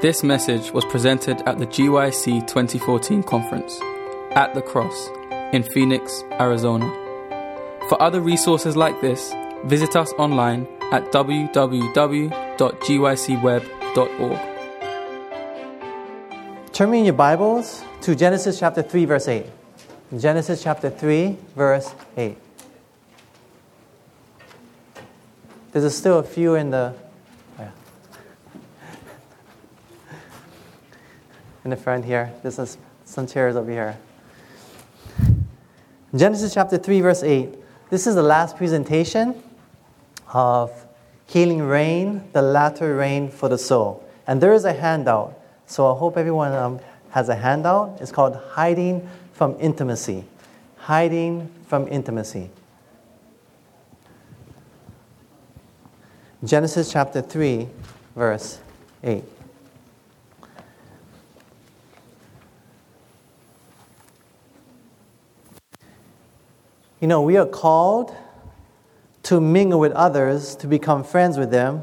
This message was presented at the GYC 2014 conference at the Cross in Phoenix, Arizona. For other resources like this, visit us online at www.gycweb.org. Turn me in your Bibles to Genesis chapter 3, verse 8. Genesis chapter 3, verse 8. There's still a few in the in the front here. This is some chairs over here. Genesis chapter 3, verse 8. This is the last presentation of Healing Rain, the latter rain for the soul. And there is a handout. So I hope everyone um, has a handout. It's called Hiding from Intimacy. Hiding from Intimacy. Genesis chapter 3, verse 8. You know, we are called to mingle with others, to become friends with them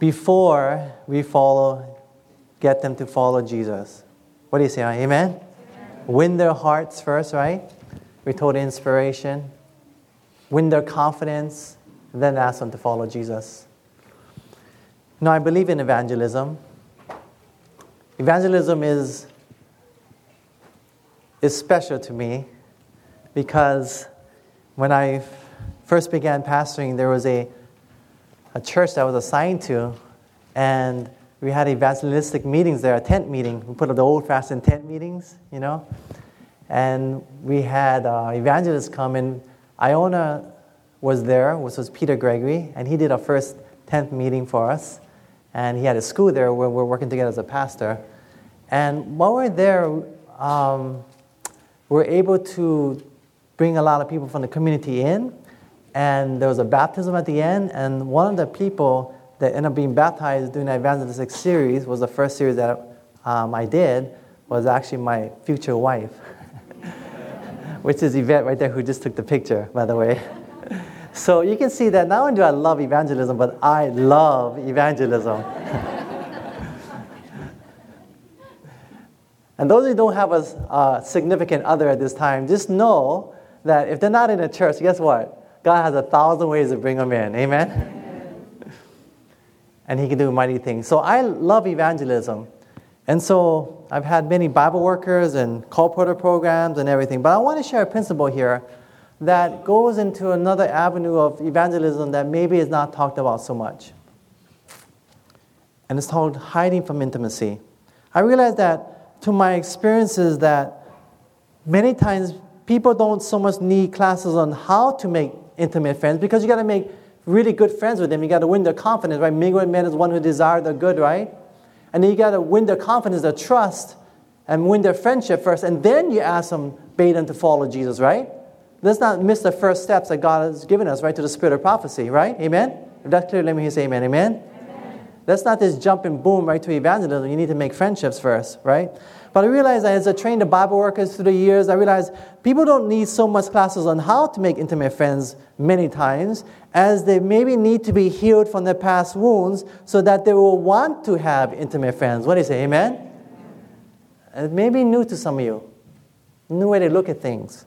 before we follow, get them to follow Jesus. What do you say? Amen? Amen. Win their hearts first, right? We told inspiration. Win their confidence, then ask them to follow Jesus. Now, I believe in evangelism. Evangelism is, is special to me because when I first began pastoring, there was a, a church that I was assigned to, and we had evangelistic meetings there, a tent meeting. We put up the old fashioned tent meetings, you know. And we had uh, evangelists come, and Iona was there, which was Peter Gregory, and he did our first tent meeting for us. And he had a school there where we're working together as a pastor. And while we're there, um, we're able to bring a lot of people from the community in. And there was a baptism at the end, and one of the people that ended up being baptized during the evangelistic series was the first series that um, I did was actually my future wife, which is Yvette right there who just took the picture, by the way. so you can see that not only do I love evangelism, but I love evangelism. and those who don't have a uh, significant other at this time, just know that if they're not in a church, guess what? God has a thousand ways to bring them in. Amen? and He can do mighty things. So I love evangelism. And so I've had many Bible workers and colporteur programs and everything. But I want to share a principle here that goes into another avenue of evangelism that maybe is not talked about so much. And it's called hiding from intimacy. I realize that to my experiences that many times people don't so much need classes on how to make intimate friends because you got to make really good friends with them. You got to win their confidence, right? Mingle with men is one who desire the good, right? And then you got to win their confidence, their trust, and win their friendship first. And then you ask them, bait them to follow Jesus, right? Let's not miss the first steps that God has given us, right, to the spirit of prophecy, right? Amen? If that's clear, let me hear say amen. Amen? amen. Let's not just jump and boom right to evangelism. You need to make friendships first, right? But I realized as I trained the Bible workers through the years, I realized people don't need so much classes on how to make intimate friends many times as they maybe need to be healed from their past wounds so that they will want to have intimate friends. What do you say? Amen? It may be new to some of you, new way to look at things.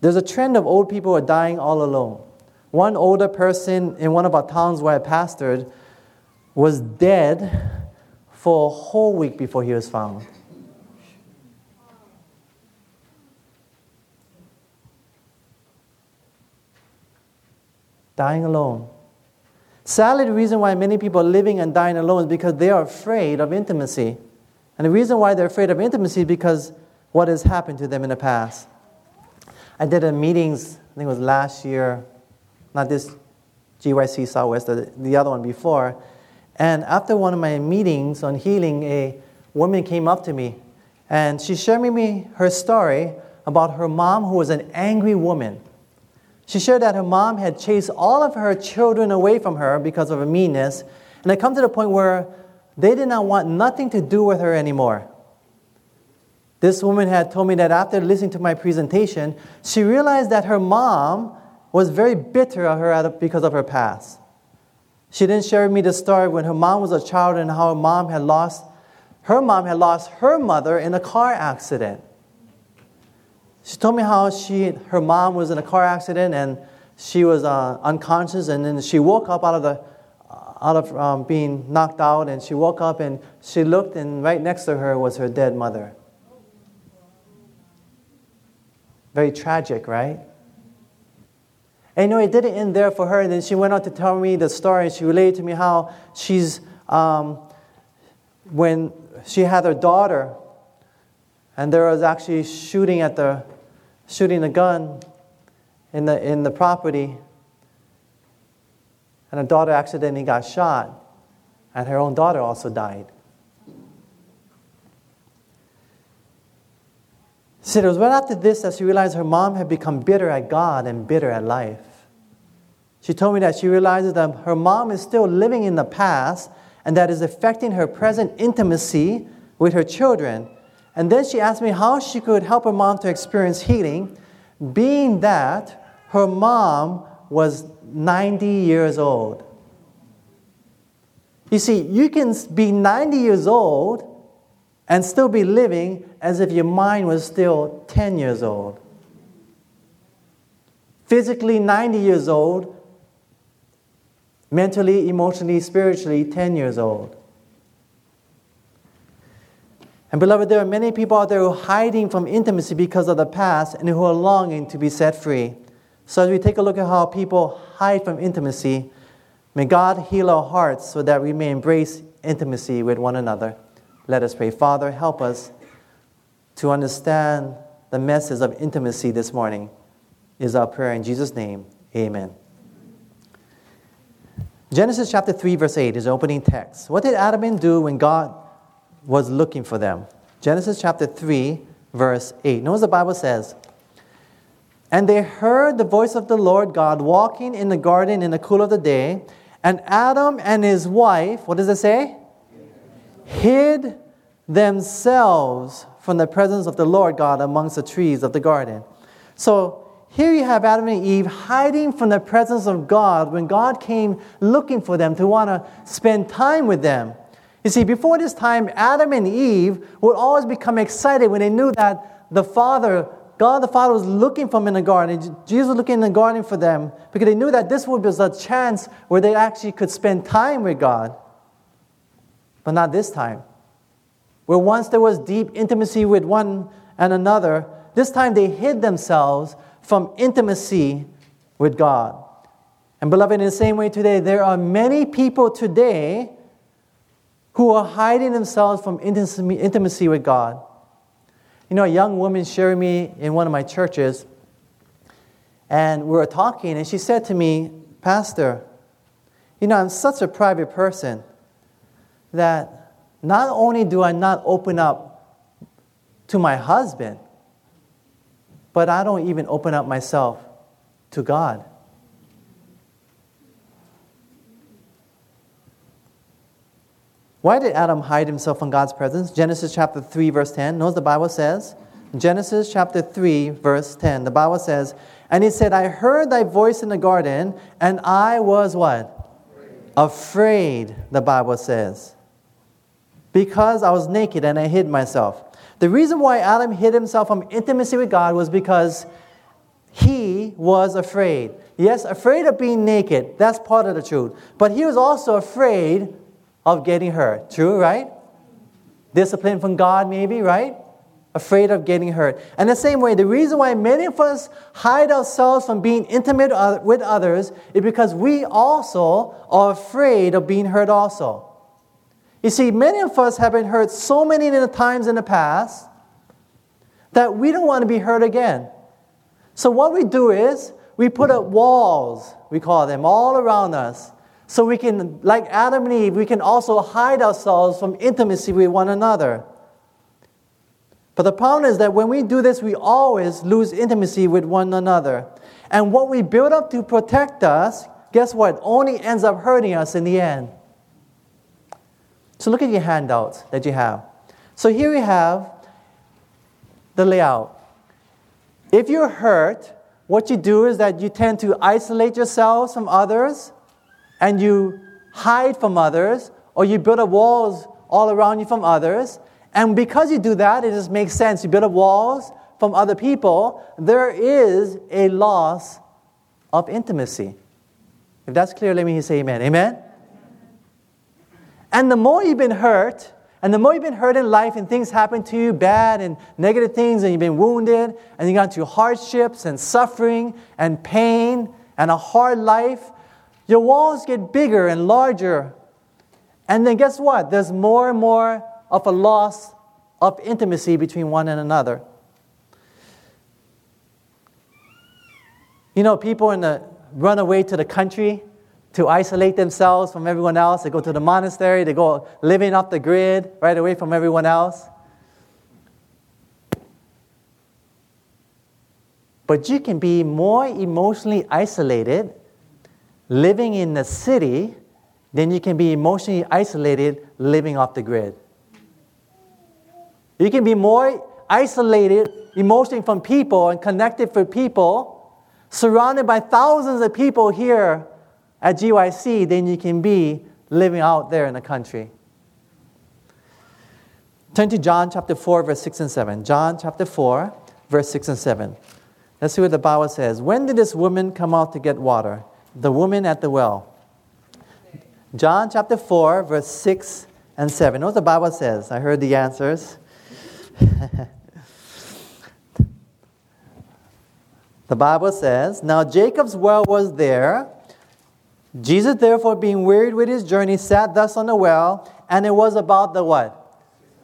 There's a trend of old people are dying all alone. One older person in one of our towns where I pastored was dead for a whole week before he was found. Dying alone. Sadly, the reason why many people are living and dying alone is because they are afraid of intimacy. And the reason why they're afraid of intimacy is because what has happened to them in the past. I did a meetings, I think it was last year, not this GYC Southwest, the, the other one before, and after one of my meetings on healing, a woman came up to me and she shared with me her story about her mom, who was an angry woman. She shared that her mom had chased all of her children away from her because of her meanness, and it come to the point where they did not want nothing to do with her anymore. This woman had told me that after listening to my presentation, she realized that her mom was very bitter of her because of her past. She didn't share with me the story when her mom was a child and how her mom had lost her mom had lost her mother in a car accident. She told me how she her mom was in a car accident and she was uh, unconscious and then she woke up out of the out of um, being knocked out and she woke up and she looked and right next to her was her dead mother. Very tragic, right? And know, it didn't end there for her. And then she went on to tell me the story. She related to me how she's, um, when she had her daughter, and there was actually shooting at the, shooting a gun in the, in the property. And her daughter accidentally got shot, and her own daughter also died. Said it was right after this that she realized her mom had become bitter at God and bitter at life. She told me that she realizes that her mom is still living in the past and that is affecting her present intimacy with her children. And then she asked me how she could help her mom to experience healing, being that her mom was 90 years old. You see, you can be 90 years old and still be living as if your mind was still 10 years old. Physically 90 years old, mentally, emotionally, spiritually 10 years old. And beloved, there are many people out there who are hiding from intimacy because of the past and who are longing to be set free. So, as we take a look at how people hide from intimacy, may God heal our hearts so that we may embrace intimacy with one another. Let us pray. Father, help us to understand the message of intimacy this morning, is our prayer. In Jesus' name, amen. Genesis chapter 3, verse 8 is opening text. What did Adam and do when God was looking for them? Genesis chapter 3, verse 8. Notice the Bible says, And they heard the voice of the Lord God walking in the garden in the cool of the day, and Adam and his wife, what does it say? Hid themselves from the presence of the Lord God amongst the trees of the garden. So here you have Adam and Eve hiding from the presence of God when God came looking for them to want to spend time with them. You see, before this time, Adam and Eve would always become excited when they knew that the Father, God the Father, was looking for them in the garden. Jesus was looking in the garden for them because they knew that this would be a chance where they actually could spend time with God. But not this time. Where once there was deep intimacy with one and another, this time they hid themselves from intimacy with God. And beloved, in the same way today, there are many people today who are hiding themselves from intimacy with God. You know, a young woman shared me in one of my churches, and we were talking, and she said to me, Pastor, you know, I'm such a private person that not only do I not open up to my husband, but I don't even open up myself to God. Why did Adam hide himself from God's presence? Genesis chapter 3, verse 10. Notice the Bible says, Genesis chapter 3, verse 10. The Bible says, And he said, I heard thy voice in the garden, and I was what? Afraid, Afraid the Bible says because I was naked and I hid myself. The reason why Adam hid himself from intimacy with God was because he was afraid. Yes, afraid of being naked. That's part of the truth. But he was also afraid of getting hurt. True, right? Discipline from God, maybe, right? Afraid of getting hurt. And the same way, the reason why many of us hide ourselves from being intimate with others is because we also are afraid of being hurt also. You see, many of us have been hurt so many times in the past that we don't want to be hurt again. So, what we do is we put up walls, we call them, all around us. So we can, like Adam and Eve, we can also hide ourselves from intimacy with one another. But the problem is that when we do this, we always lose intimacy with one another. And what we build up to protect us, guess what? Only ends up hurting us in the end. So look at your handouts that you have. So here we have the layout. If you're hurt, what you do is that you tend to isolate yourselves from others and you hide from others or you build up walls all around you from others. And because you do that, it just makes sense. You build up walls from other people, there is a loss of intimacy. If that's clear, let me say amen. Amen? And the more you've been hurt, and the more you've been hurt in life and things happen to you, bad and negative things, and you've been wounded, and you got through hardships and suffering and pain and a hard life, your walls get bigger and larger. And then guess what? There's more and more of a loss of intimacy between one and another. You know, people in the run away to the country to isolate themselves from everyone else. They go to the monastery, they go living off the grid, right away from everyone else. But you can be more emotionally isolated living in the city than you can be emotionally isolated living off the grid. You can be more isolated emotionally from people and connected for people, surrounded by thousands of people here at GYC than you can be living out there in the country. Turn to John chapter 4, verse 6 and 7. John chapter 4, verse 6 and 7. Let's see what the Bible says. When did this woman come out to get water? The woman at the well. John chapter 4, verse 6 and 7. Know what the Bible says? I heard the answers. the Bible says, Now Jacob's well was there Jesus, therefore, being wearied with his journey, sat thus on the well, and it was about the what?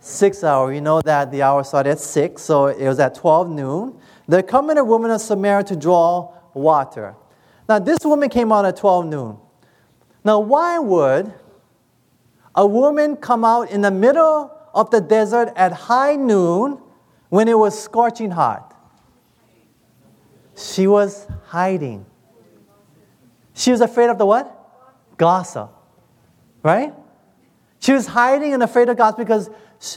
Six hour. You know that the hour started at six, so it was at 12 noon. There coming a woman of Samaria to draw water. Now, this woman came out at 12 noon. Now, why would a woman come out in the middle of the desert at high noon when it was scorching hot? She was hiding. She was afraid of the what? Gossip. Right? She was hiding and afraid of gossip because,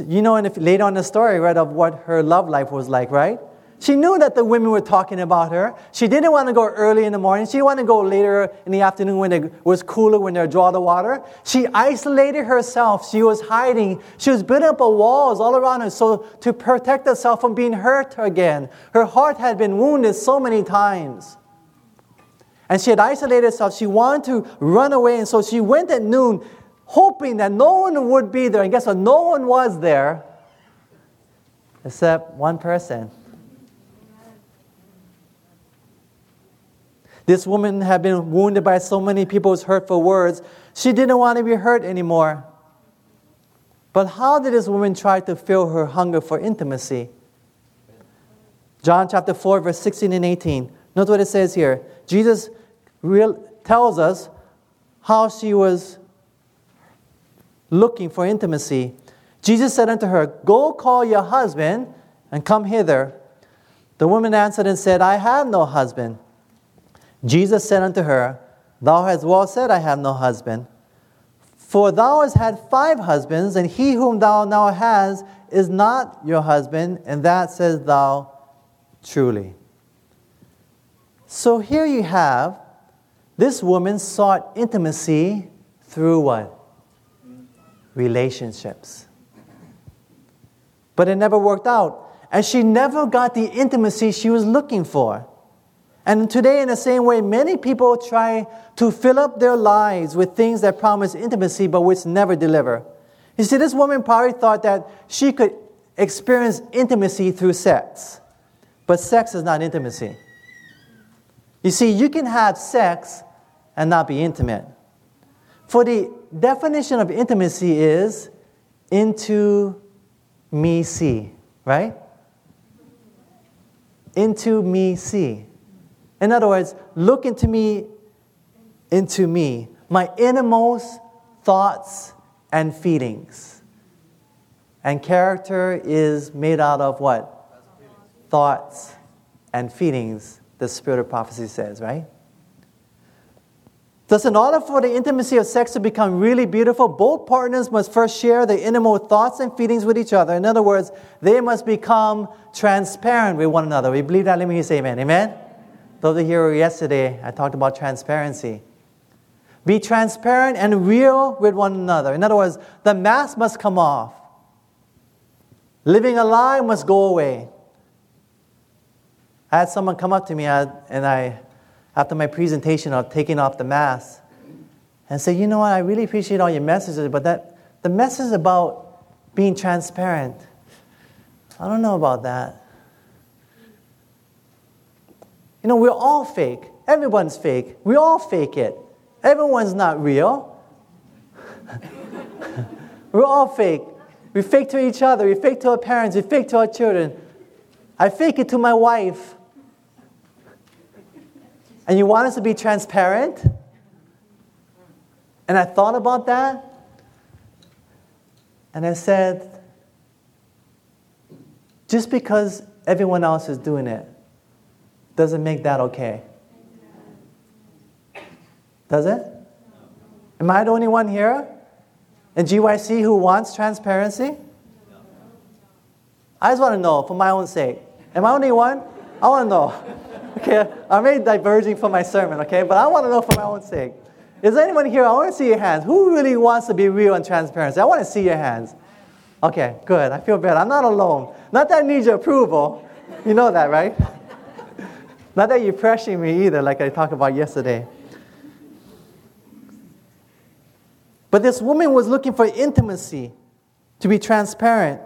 you know, and later on the story, right, of what her love life was like, right? She knew that the women were talking about her. She didn't want to go early in the morning. She wanted to go later in the afternoon when it was cooler, when they draw the water. She isolated herself. She was hiding. She was building up walls all around her so to protect herself from being hurt again. Her heart had been wounded so many times. And she had isolated herself. She wanted to run away. And so she went at noon, hoping that no one would be there. And guess what? No one was there except one person. This woman had been wounded by so many people's hurtful words. She didn't want to be hurt anymore. But how did this woman try to fill her hunger for intimacy? John chapter 4, verse 16 and 18. Note what it says here. Jesus real, tells us how she was looking for intimacy. Jesus said unto her, Go call your husband and come hither. The woman answered and said, I have no husband. Jesus said unto her, Thou hast well said, I have no husband. For thou hast had five husbands, and he whom thou now hast is not your husband, and that says thou truly. So here you have this woman sought intimacy through what? Relationships. But it never worked out. And she never got the intimacy she was looking for. And today, in the same way, many people try to fill up their lives with things that promise intimacy but which never deliver. You see, this woman probably thought that she could experience intimacy through sex. But sex is not intimacy. You see, you can have sex and not be intimate. For the definition of intimacy is into me see, right? Into me see. In other words, look into me, into me, my innermost thoughts and feelings. And character is made out of what? Thoughts and feelings, the spirit of prophecy says, right? Thus, in order for the intimacy of sex to become really beautiful, both partners must first share their innermost thoughts and feelings with each other. In other words, they must become transparent with one another. We believe that? Let me say amen. Amen? Those who here yesterday, I talked about transparency. Be transparent and real with one another. In other words, the mask must come off. Living a lie must go away. I had someone come up to me and I, after my presentation of taking off the mask, and say, you know what, I really appreciate all your messages, but that the message about being transparent, I don't know about that. You know, we're all fake. Everyone's fake. We all fake it. Everyone's not real. we're all fake. We fake to each other. We fake to our parents. We fake to our children. I fake it to my wife. And you want us to be transparent? And I thought about that. And I said, just because everyone else is doing it doesn't make that okay. Does it? Am I the only one here in GYC who wants transparency? I just want to know for my own sake. Am I the only one? I want to know. Okay, I may diverging from my sermon, okay, but I want to know for my own sake. Is anyone here? I want to see your hands. Who really wants to be real and transparent? I want to see your hands. Okay, good. I feel better. I'm not alone. Not that I need your approval. You know that, right? not that you're pressuring me either, like I talked about yesterday. But this woman was looking for intimacy, to be transparent.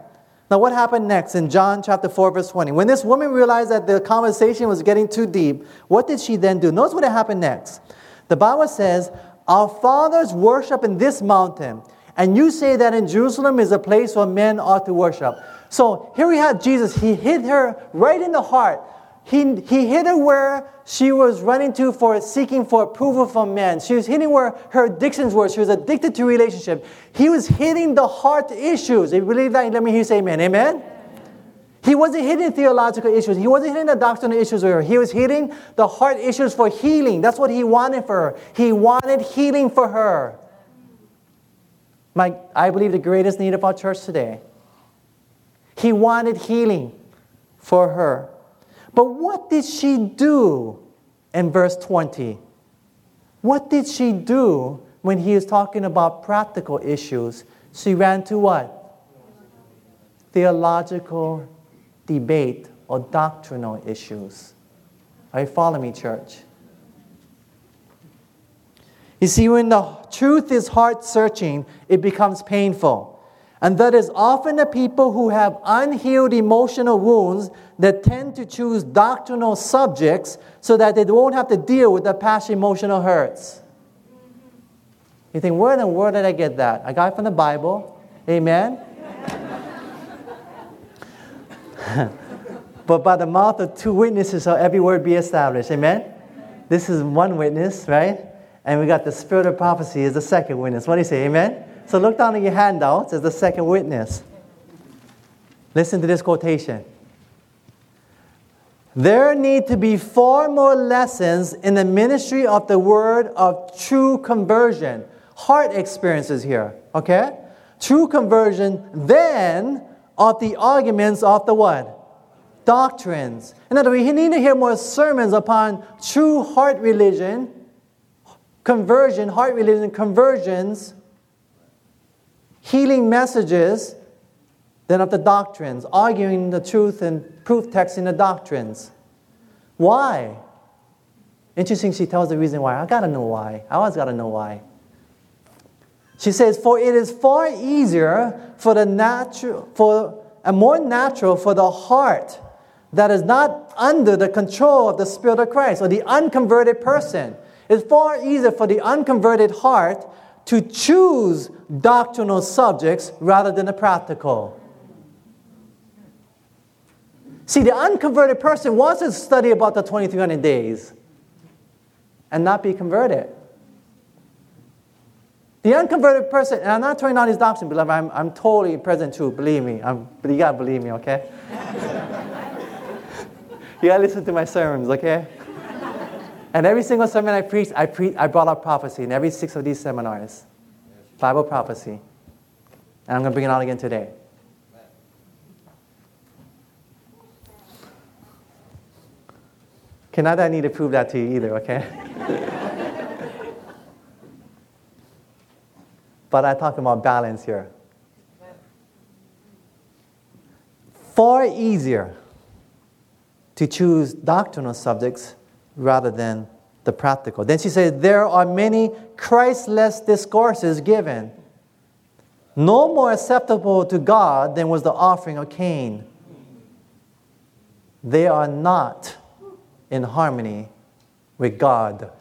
Now, what happened next in John chapter 4, verse 20? When this woman realized that the conversation was getting too deep, what did she then do? Notice what happened next. The Bible says, Our fathers worship in this mountain, and you say that in Jerusalem is a place where men ought to worship. So here we have Jesus. He hit her right in the heart. He, he hit her where she was running to for seeking for approval from men. She was hitting where her addictions were. She was addicted to relationship. He was hitting the heart issues. If you believe that, let me hear you say amen. Amen? He wasn't hitting theological issues. He wasn't hitting the doctrinal issues with her. He was hitting the heart issues for healing. That's what he wanted for her. He wanted healing for her. My, I believe the greatest need of our church today. He wanted healing for her. But what did she do in verse 20? What did she do when he is talking about practical issues? She ran to what? Theological debate or doctrinal issues. Are you following me, church? You see, when the truth is heart searching, it becomes painful. And that is often the people who have unhealed emotional wounds that tend to choose doctrinal subjects so that they won't have to deal with the past emotional hurts. You think, where in the world did I get that? I got it from the Bible. Amen? but by the mouth of two witnesses shall every word be established. Amen? This is one witness, right? And we got the spirit of prophecy as the second witness. What do you say? Amen? So look down at your handouts as the second witness. Listen to this quotation. There need to be far more lessons in the ministry of the word of true conversion, heart experiences here, okay? True conversion than of the arguments of the what? Doctrines. In other words, we need to hear more sermons upon true heart religion, conversion, heart religion, conversions, healing messages than of the doctrines, arguing the truth and proof text in the doctrines. Why? Interesting, she tells the reason why. I gotta know why. I always gotta know why. She says, For it is far easier for the natural, for and more natural for the heart that is not under the control of the Spirit of Christ or the unconverted person. It's far easier for the unconverted heart to choose doctrinal subjects rather than the practical. See, the unconverted person wants to study about the 2300 days and not be converted. The unconverted person, and I'm not throwing out his doctrine, beloved, I'm, I'm totally present truth, believe me. I'm, but you gotta believe me, okay? you gotta listen to my sermons, okay? And every single sermon I preached, I, pre- I brought up prophecy in every six of these seminars. Bible prophecy. And I'm going to bring it out again today. Okay, not that I need to prove that to you either, okay? but I'm talking about balance here. Far easier to choose doctrinal subjects rather than the practical. Then she said, There are many Christless discourses given, no more acceptable to God than was the offering of Cain. They are not in harmony with God.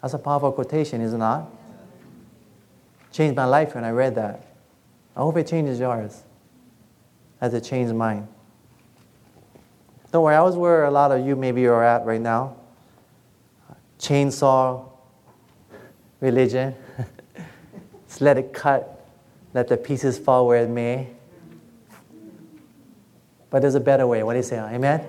That's a powerful quotation, is it not? Changed my life when I read that. I hope it changes yours as it changed mine. Don't worry, I was where a lot of you maybe are at right now. Chainsaw religion. Just let it cut, let the pieces fall where it may. But there's a better way. What do you say? Amen?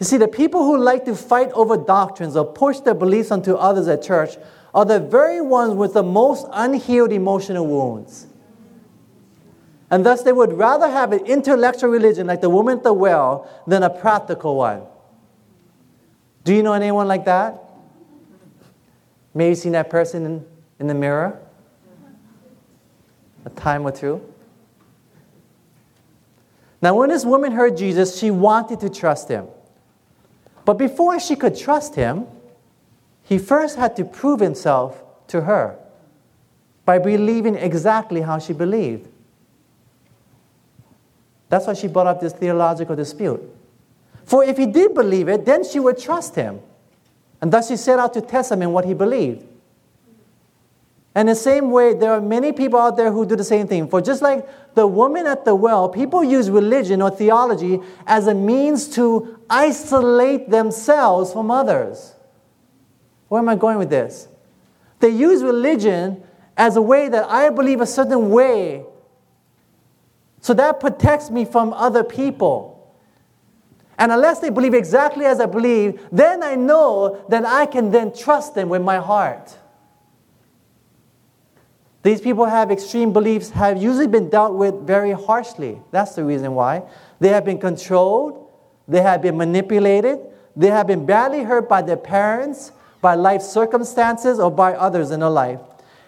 You see, the people who like to fight over doctrines or push their beliefs onto others at church are the very ones with the most unhealed emotional wounds. And thus, they would rather have an intellectual religion like the woman at the well than a practical one. Do you know anyone like that? Maybe you've seen that person in, in the mirror a time or two. Now, when this woman heard Jesus, she wanted to trust him. But before she could trust him, he first had to prove himself to her by believing exactly how she believed. That's why she brought up this theological dispute. For if he did believe it, then she would trust him. And thus she set out to test him in what he believed. And the same way, there are many people out there who do the same thing. For just like the woman at the well, people use religion or theology as a means to isolate themselves from others. Where am I going with this? They use religion as a way that I believe a certain way. So that protects me from other people. And unless they believe exactly as I believe, then I know that I can then trust them with my heart. These people have extreme beliefs, have usually been dealt with very harshly. That's the reason why. They have been controlled, they have been manipulated, they have been badly hurt by their parents, by life circumstances, or by others in their life.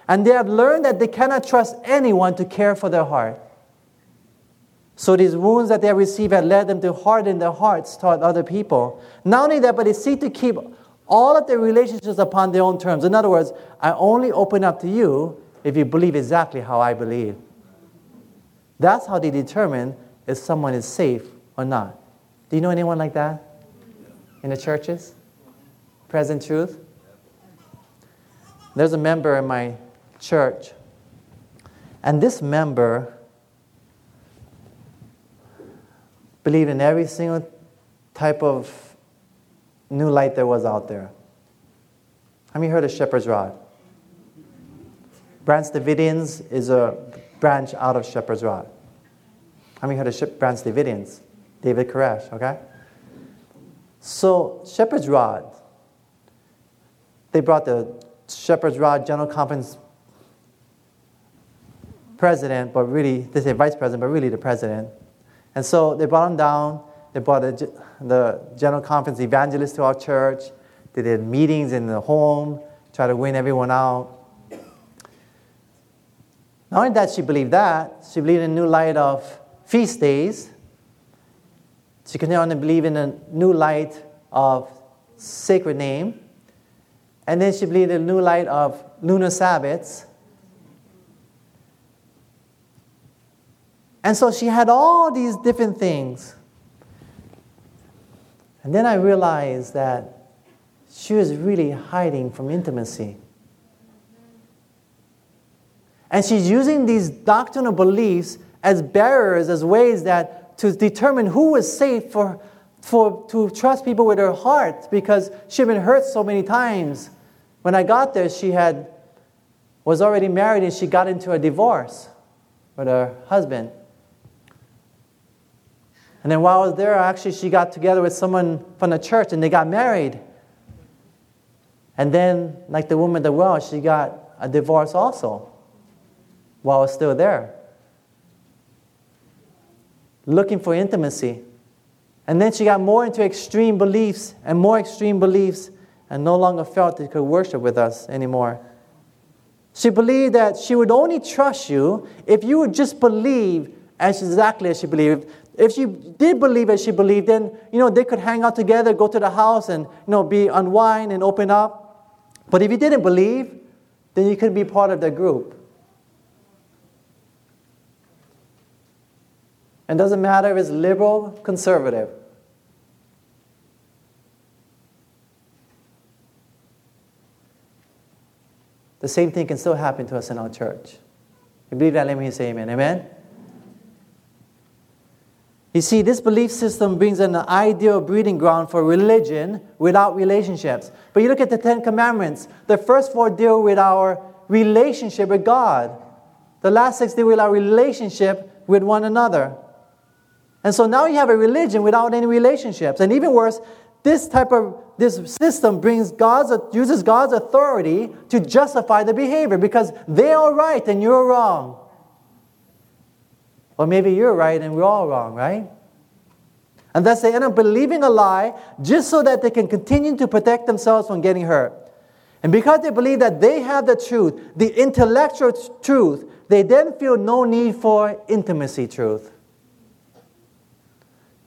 And they have learned that they cannot trust anyone to care for their heart. So these wounds that they received have led them to harden their hearts toward other people. Not only that, but they seek to keep all of their relationships upon their own terms. In other words, I only open up to you if you believe exactly how I believe. That's how they determine if someone is safe or not. Do you know anyone like that in the churches? Present truth? There's a member in my church, and this member believed in every single type of new light there was out there. Have you heard of Shepherd's Rod? Branch Davidians is a branch out of Shepherd's Rod. How many heard of Branch Davidians? David Koresh, okay? So, Shepherd's Rod, they brought the Shepherd's Rod General Conference president, but really, they say vice president, but really the president. And so they brought him down. They brought the, the General Conference evangelist to our church. They did meetings in the home, try to win everyone out. Not only that she believed that, she believed in new light of feast days. She continued to believe in a new light of sacred name. And then she believed in a new light of lunar Sabbaths. And so she had all these different things. And then I realized that she was really hiding from intimacy. And she's using these doctrinal beliefs as barriers, as ways that to determine who was safe for, for to trust people with her heart because she'd been hurt so many times. When I got there, she had was already married and she got into a divorce with her husband. And then while I was there, actually, she got together with someone from the church and they got married. And then, like the woman at the well, she got a divorce also while I was still there. Looking for intimacy. And then she got more into extreme beliefs and more extreme beliefs and no longer felt they could worship with us anymore. She believed that she would only trust you if you would just believe as exactly as she believed. If she did believe as she believed, then you know they could hang out together, go to the house, and you know be unwind and open up. But if you didn't believe, then you couldn't be part of the group. And doesn't matter if it's liberal, conservative. The same thing can still happen to us in our church. You believe that? Let me say amen. Amen? You see, this belief system brings an ideal breeding ground for religion without relationships. But you look at the Ten Commandments, the first four deal with our relationship with God, the last six deal with our relationship with one another. And so now you have a religion without any relationships. And even worse, this type of this system brings God's uses God's authority to justify the behavior because they are right and you're wrong. Or maybe you're right and we're all wrong, right? And thus they end up believing a lie just so that they can continue to protect themselves from getting hurt. And because they believe that they have the truth, the intellectual truth, they then feel no need for intimacy truth.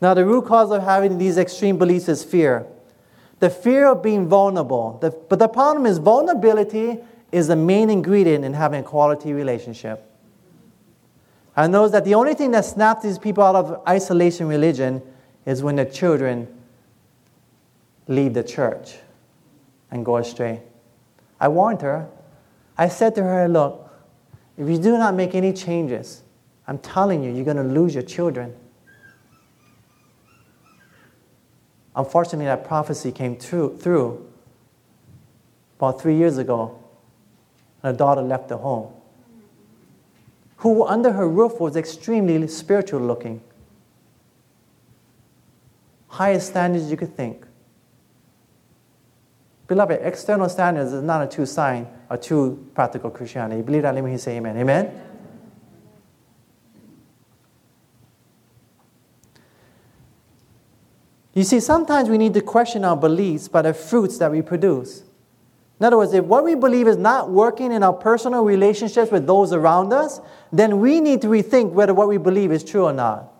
Now, the root cause of having these extreme beliefs is fear. The fear of being vulnerable. But the problem is, vulnerability is the main ingredient in having a quality relationship. I know that the only thing that snaps these people out of isolation religion is when the children leave the church and go astray. I warned her. I said to her, Look, if you do not make any changes, I'm telling you, you're going to lose your children. Unfortunately, that prophecy came through, through about three years ago. And her daughter left the home. Who, under her roof, was extremely spiritual looking. Highest standards you could think. Beloved, external standards is not a true sign of true practical Christianity. Believe that? Let me say amen. Amen? You see, sometimes we need to question our beliefs by the fruits that we produce. In other words, if what we believe is not working in our personal relationships with those around us, then we need to rethink whether what we believe is true or not.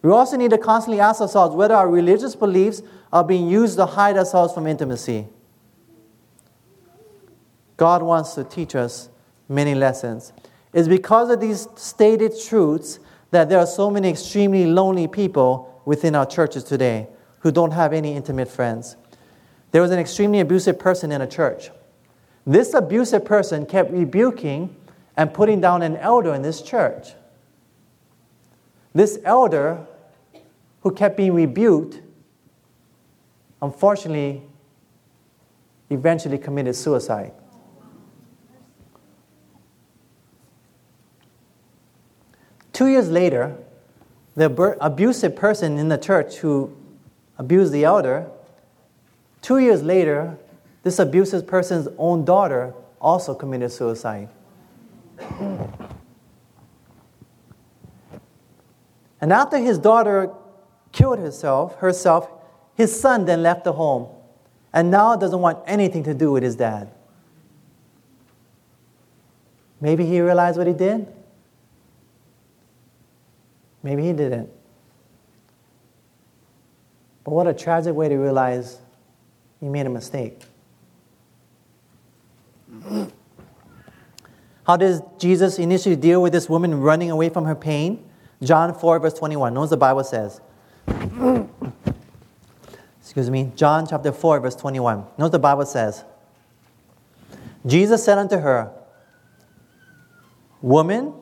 We also need to constantly ask ourselves whether our religious beliefs are being used to hide ourselves from intimacy. God wants to teach us many lessons. It's because of these stated truths that there are so many extremely lonely people within our churches today who don't have any intimate friends. There was an extremely abusive person in a church. This abusive person kept rebuking and putting down an elder in this church. This elder, who kept being rebuked, unfortunately, eventually committed suicide. Two years later, the abusive person in the church who abused the elder, two years later, this abusive person's own daughter also committed suicide. And after his daughter killed herself, herself, his son then left the home and now doesn't want anything to do with his dad. Maybe he realized what he did. Maybe he didn't. But what a tragic way to realize he made a mistake. How does Jesus initially deal with this woman running away from her pain? John 4, verse 21. Notice the Bible says. Excuse me. John chapter 4, verse 21. Notice the Bible says. Jesus said unto her, Woman,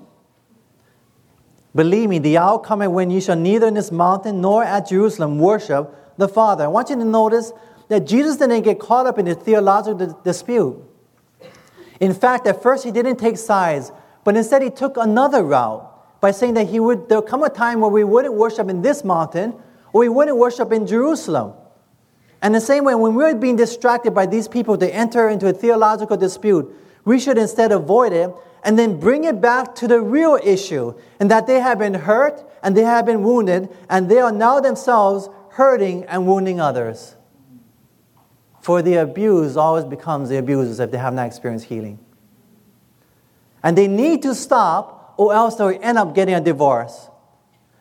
Believe me, the hour coming when you shall neither in this mountain nor at Jerusalem worship the Father. I want you to notice that Jesus didn't get caught up in a theological dispute. In fact, at first he didn't take sides, but instead he took another route by saying that he would there'll come a time where we wouldn't worship in this mountain or we wouldn't worship in Jerusalem. And the same way, when we're being distracted by these people to enter into a theological dispute, we should instead avoid it and then bring it back to the real issue, and that they have been hurt and they have been wounded, and they are now themselves hurting and wounding others. For the abused always becomes the abusers if they have not experienced healing. And they need to stop, or else they will end up getting a divorce.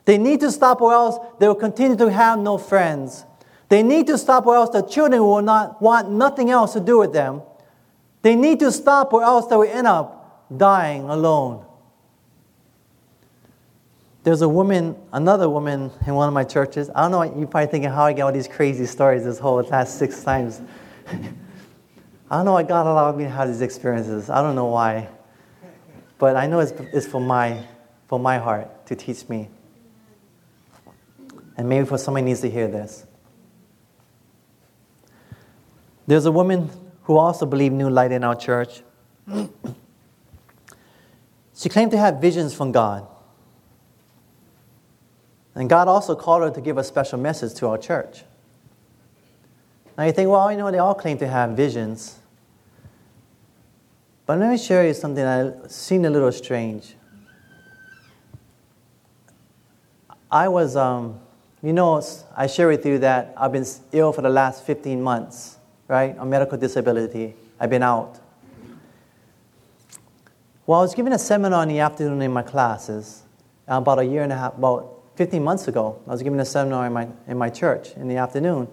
They need to stop, or else they will continue to have no friends. They need to stop, or else the children will not want nothing else to do with them. They need to stop, or else they will end up dying alone. There's a woman, another woman in one of my churches. I don't know, you're probably thinking how I get all these crazy stories this whole last six times. I don't know why God allowed me to have these experiences. I don't know why. But I know it's, it's for, my, for my heart to teach me. And maybe for somebody needs to hear this. There's a woman who also believed new light in our church. she claimed to have visions from God. And God also called her to give a special message to our church. Now you think, well, you know, they all claim to have visions. But let me share you something that seemed a little strange. I was, um, you know, I share with you that I've been ill for the last 15 months, right? On medical disability. I've been out. Well, I was giving a seminar in the afternoon in my classes about a year and a half, about 15 months ago. I was giving a seminar in my, in my church in the afternoon.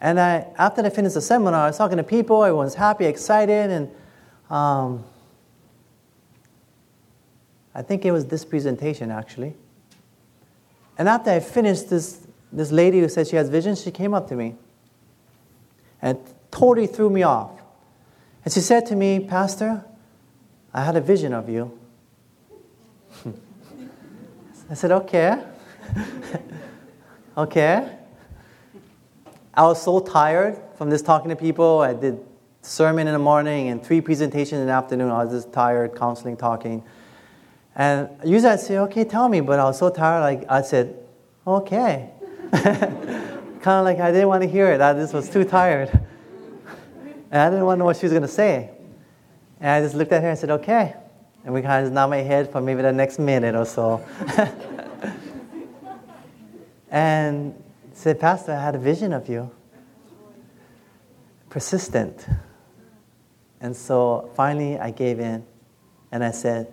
And I, after I finished the seminar, I was talking to people, everyone's happy, excited, and um, I think it was this presentation actually. And after I finished, this, this lady who said she has visions, she came up to me and totally threw me off. And she said to me, Pastor, I had a vision of you. I said, okay. okay. I was so tired from this talking to people. I did sermon in the morning and three presentations in the afternoon. I was just tired, counseling, talking. And usually I'd say, okay, tell me, but I was so tired, like I said, okay. kind of like I didn't want to hear it. I just was too tired. And I didn't want to know what she was going to say. And I just looked at her and said, okay. And we kind of just nod my head for maybe the next minute or so. and said, Pastor, I had a vision of you. Persistent. And so finally I gave in and I said,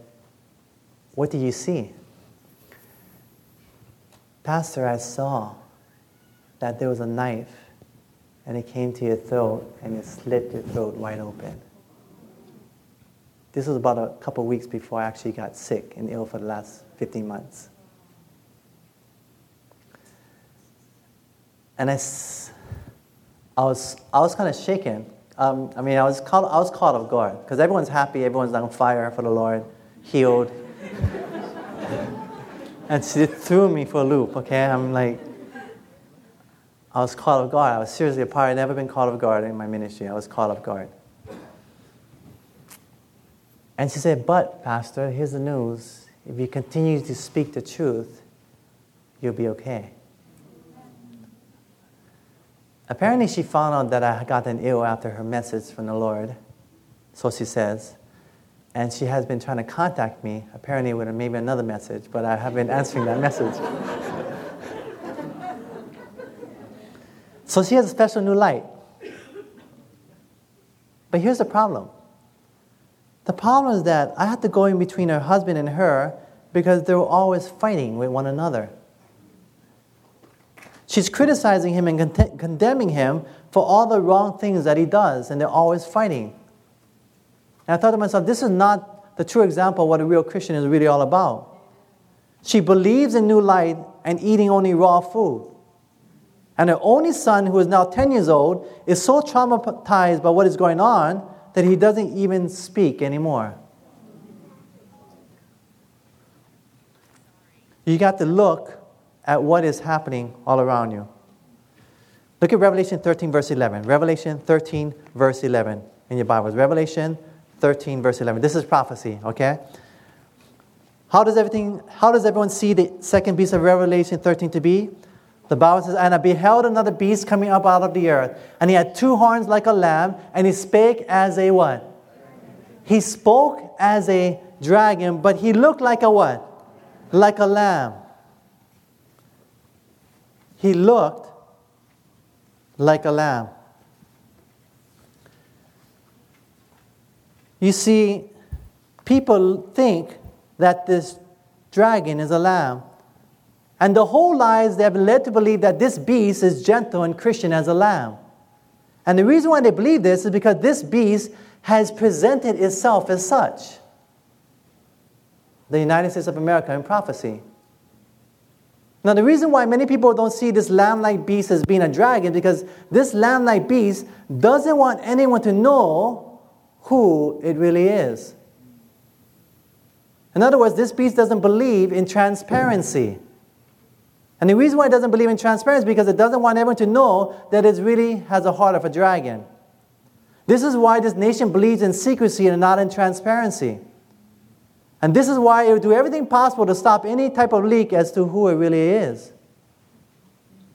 What do you see? Pastor, I saw that there was a knife and it came to your throat and it slit your throat wide open. This was about a couple weeks before I actually got sick and ill for the last 15 months. And I, I was, I was kind of shaken. Um, I mean, I was caught, I was caught off guard because everyone's happy, everyone's on fire for the Lord, healed. and she threw me for a loop, okay? I'm like, I was caught off guard. I was seriously a part. I've never been caught off guard in my ministry. I was caught off guard. And she said, But, Pastor, here's the news. If you continue to speak the truth, you'll be okay. Apparently, she found out that I had gotten ill after her message from the Lord, so she says. And she has been trying to contact me, apparently with maybe another message, but I have been answering that message. so she has a special new light. But here's the problem the problem is that I had to go in between her husband and her because they were always fighting with one another. She's criticizing him and con- condemning him for all the wrong things that he does, and they're always fighting. And I thought to myself, this is not the true example of what a real Christian is really all about. She believes in new light and eating only raw food. And her only son, who is now 10 years old, is so traumatized by what is going on that he doesn't even speak anymore. You got to look at what is happening all around you. Look at Revelation 13, verse 11. Revelation 13, verse 11 in your Bibles. Revelation 13, verse 11. This is prophecy, okay? How does everything, how does everyone see the second beast of Revelation 13 to be? The Bible says, And I beheld another beast coming up out of the earth, and he had two horns like a lamb, and he spake as a what? He spoke as a dragon, but he looked like a what? Like a lamb he looked like a lamb. You see, people think that this dragon is a lamb. And the whole lies they have been led to believe that this beast is gentle and Christian as a lamb. And the reason why they believe this is because this beast has presented itself as such. The United States of America in prophecy. Now, the reason why many people don't see this lamb like beast as being a dragon because this lamb like beast doesn't want anyone to know who it really is. In other words, this beast doesn't believe in transparency. And the reason why it doesn't believe in transparency is because it doesn't want everyone to know that it really has a heart of a dragon. This is why this nation believes in secrecy and not in transparency. And this is why it will do everything possible to stop any type of leak as to who it really is.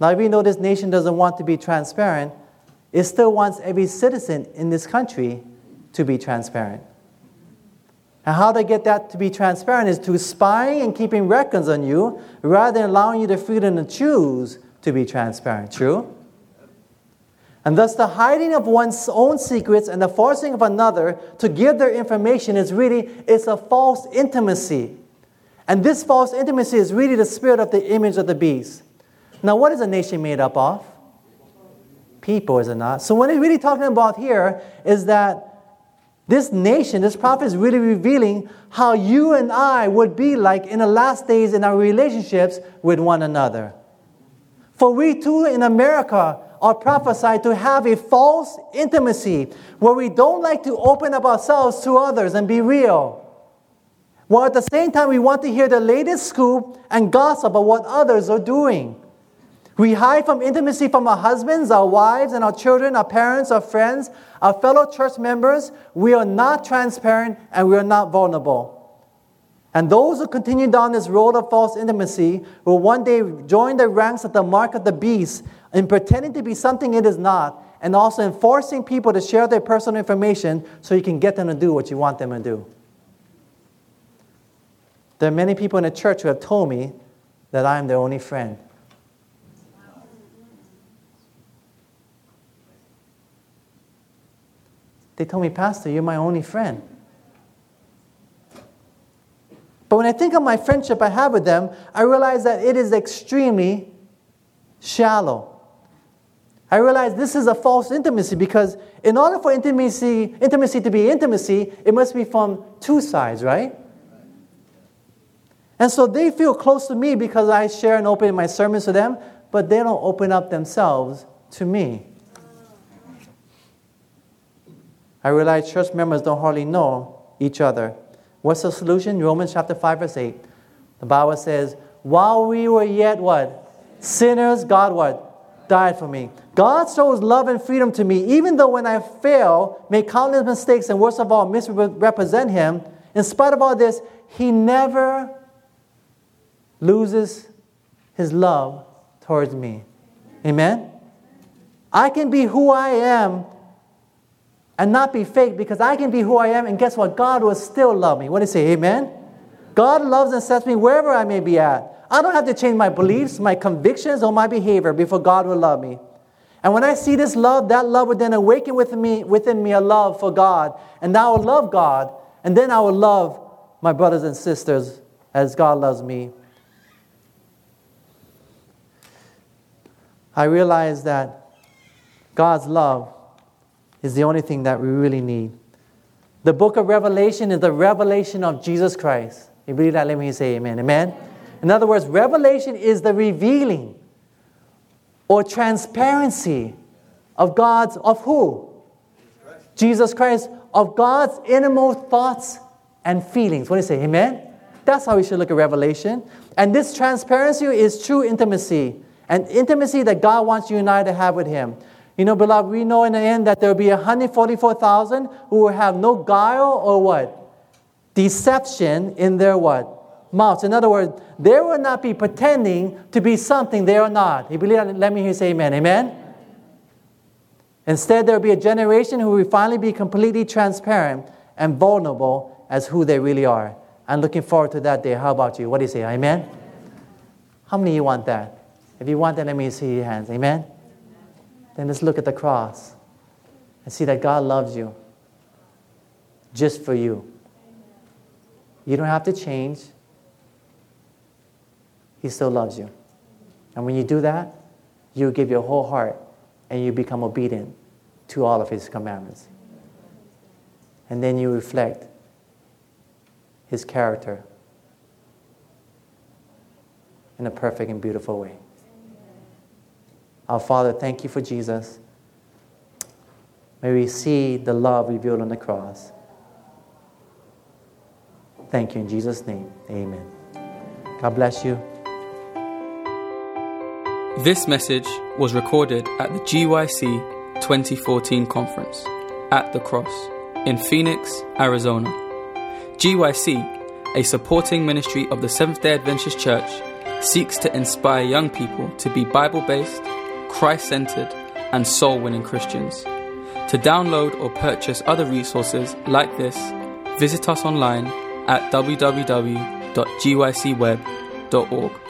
Now, even though this nation doesn't want to be transparent, it still wants every citizen in this country to be transparent. And how they get that to be transparent is through spying and keeping records on you rather than allowing you the freedom to choose to be transparent. True? And thus, the hiding of one's own secrets and the forcing of another to give their information is really it's a false intimacy. And this false intimacy is really the spirit of the image of the beast. Now, what is a nation made up of? People, is it not? So, what it's really talking about here is that this nation, this prophet is really revealing how you and I would be like in the last days in our relationships with one another. For we too in America are prophesied to have a false intimacy where we don't like to open up ourselves to others and be real. While at the same time, we want to hear the latest scoop and gossip about what others are doing. We hide from intimacy from our husbands, our wives, and our children, our parents, our friends, our fellow church members. We are not transparent and we are not vulnerable. And those who continue down this road of false intimacy will one day join the ranks of the mark of the beast in pretending to be something it is not, and also in forcing people to share their personal information so you can get them to do what you want them to do. There are many people in the church who have told me that I am their only friend. They told me, Pastor, you're my only friend. But when I think of my friendship I have with them, I realize that it is extremely shallow. I realize this is a false intimacy because in order for intimacy, intimacy to be intimacy, it must be from two sides, right? And so they feel close to me because I share and open my sermons to them, but they don't open up themselves to me. I realize church members don't hardly know each other. What's the solution? Romans chapter 5, verse 8. The Bible says, While we were yet what? Sinners, God what? Died for me. God shows love and freedom to me, even though when I fail, make countless mistakes, and worst of all, misrepresent Him. In spite of all this, He never loses His love towards me. Amen? I can be who I am and not be fake because I can be who I am, and guess what? God will still love me. What do you say? Amen? God loves and sets me wherever I may be at. I don't have to change my beliefs, my convictions, or my behavior before God will love me. And when I see this love, that love would then awaken within me, within me a love for God. And I will love God. And then I will love my brothers and sisters as God loves me. I realize that God's love is the only thing that we really need. The book of Revelation is the revelation of Jesus Christ. You believe that? Let me say amen. Amen. In other words, revelation is the revealing or transparency of God's, of who? Jesus Christ, of God's innermost thoughts and feelings. What do you say? Amen? That's how we should look at Revelation. And this transparency is true intimacy, and intimacy that God wants you and I to have with Him. You know, beloved, we know in the end that there will be 144,000 who will have no guile or what? Deception in their what? Mouths. In other words, they will not be pretending to be something they are not. You believe that? Let me hear you say amen. Amen? Instead, there will be a generation who will finally be completely transparent and vulnerable as who they really are. I'm looking forward to that day. How about you? What do you say? Amen? How many of you want that? If you want that, let me see your hands. Amen? Then let's look at the cross and see that God loves you. just for you. You don't have to change. He still loves you. And when you do that, you give your whole heart and you become obedient to all of His commandments. And then you reflect His character in a perfect and beautiful way. Our Father, thank you for Jesus. May we see the love revealed on the cross. Thank you in Jesus' name. Amen. God bless you. This message was recorded at the GYC 2014 conference at the Cross in Phoenix, Arizona. GYC, a supporting ministry of the Seventh day Adventist Church, seeks to inspire young people to be Bible based, Christ centered, and soul winning Christians. To download or purchase other resources like this, visit us online at www.gycweb.org.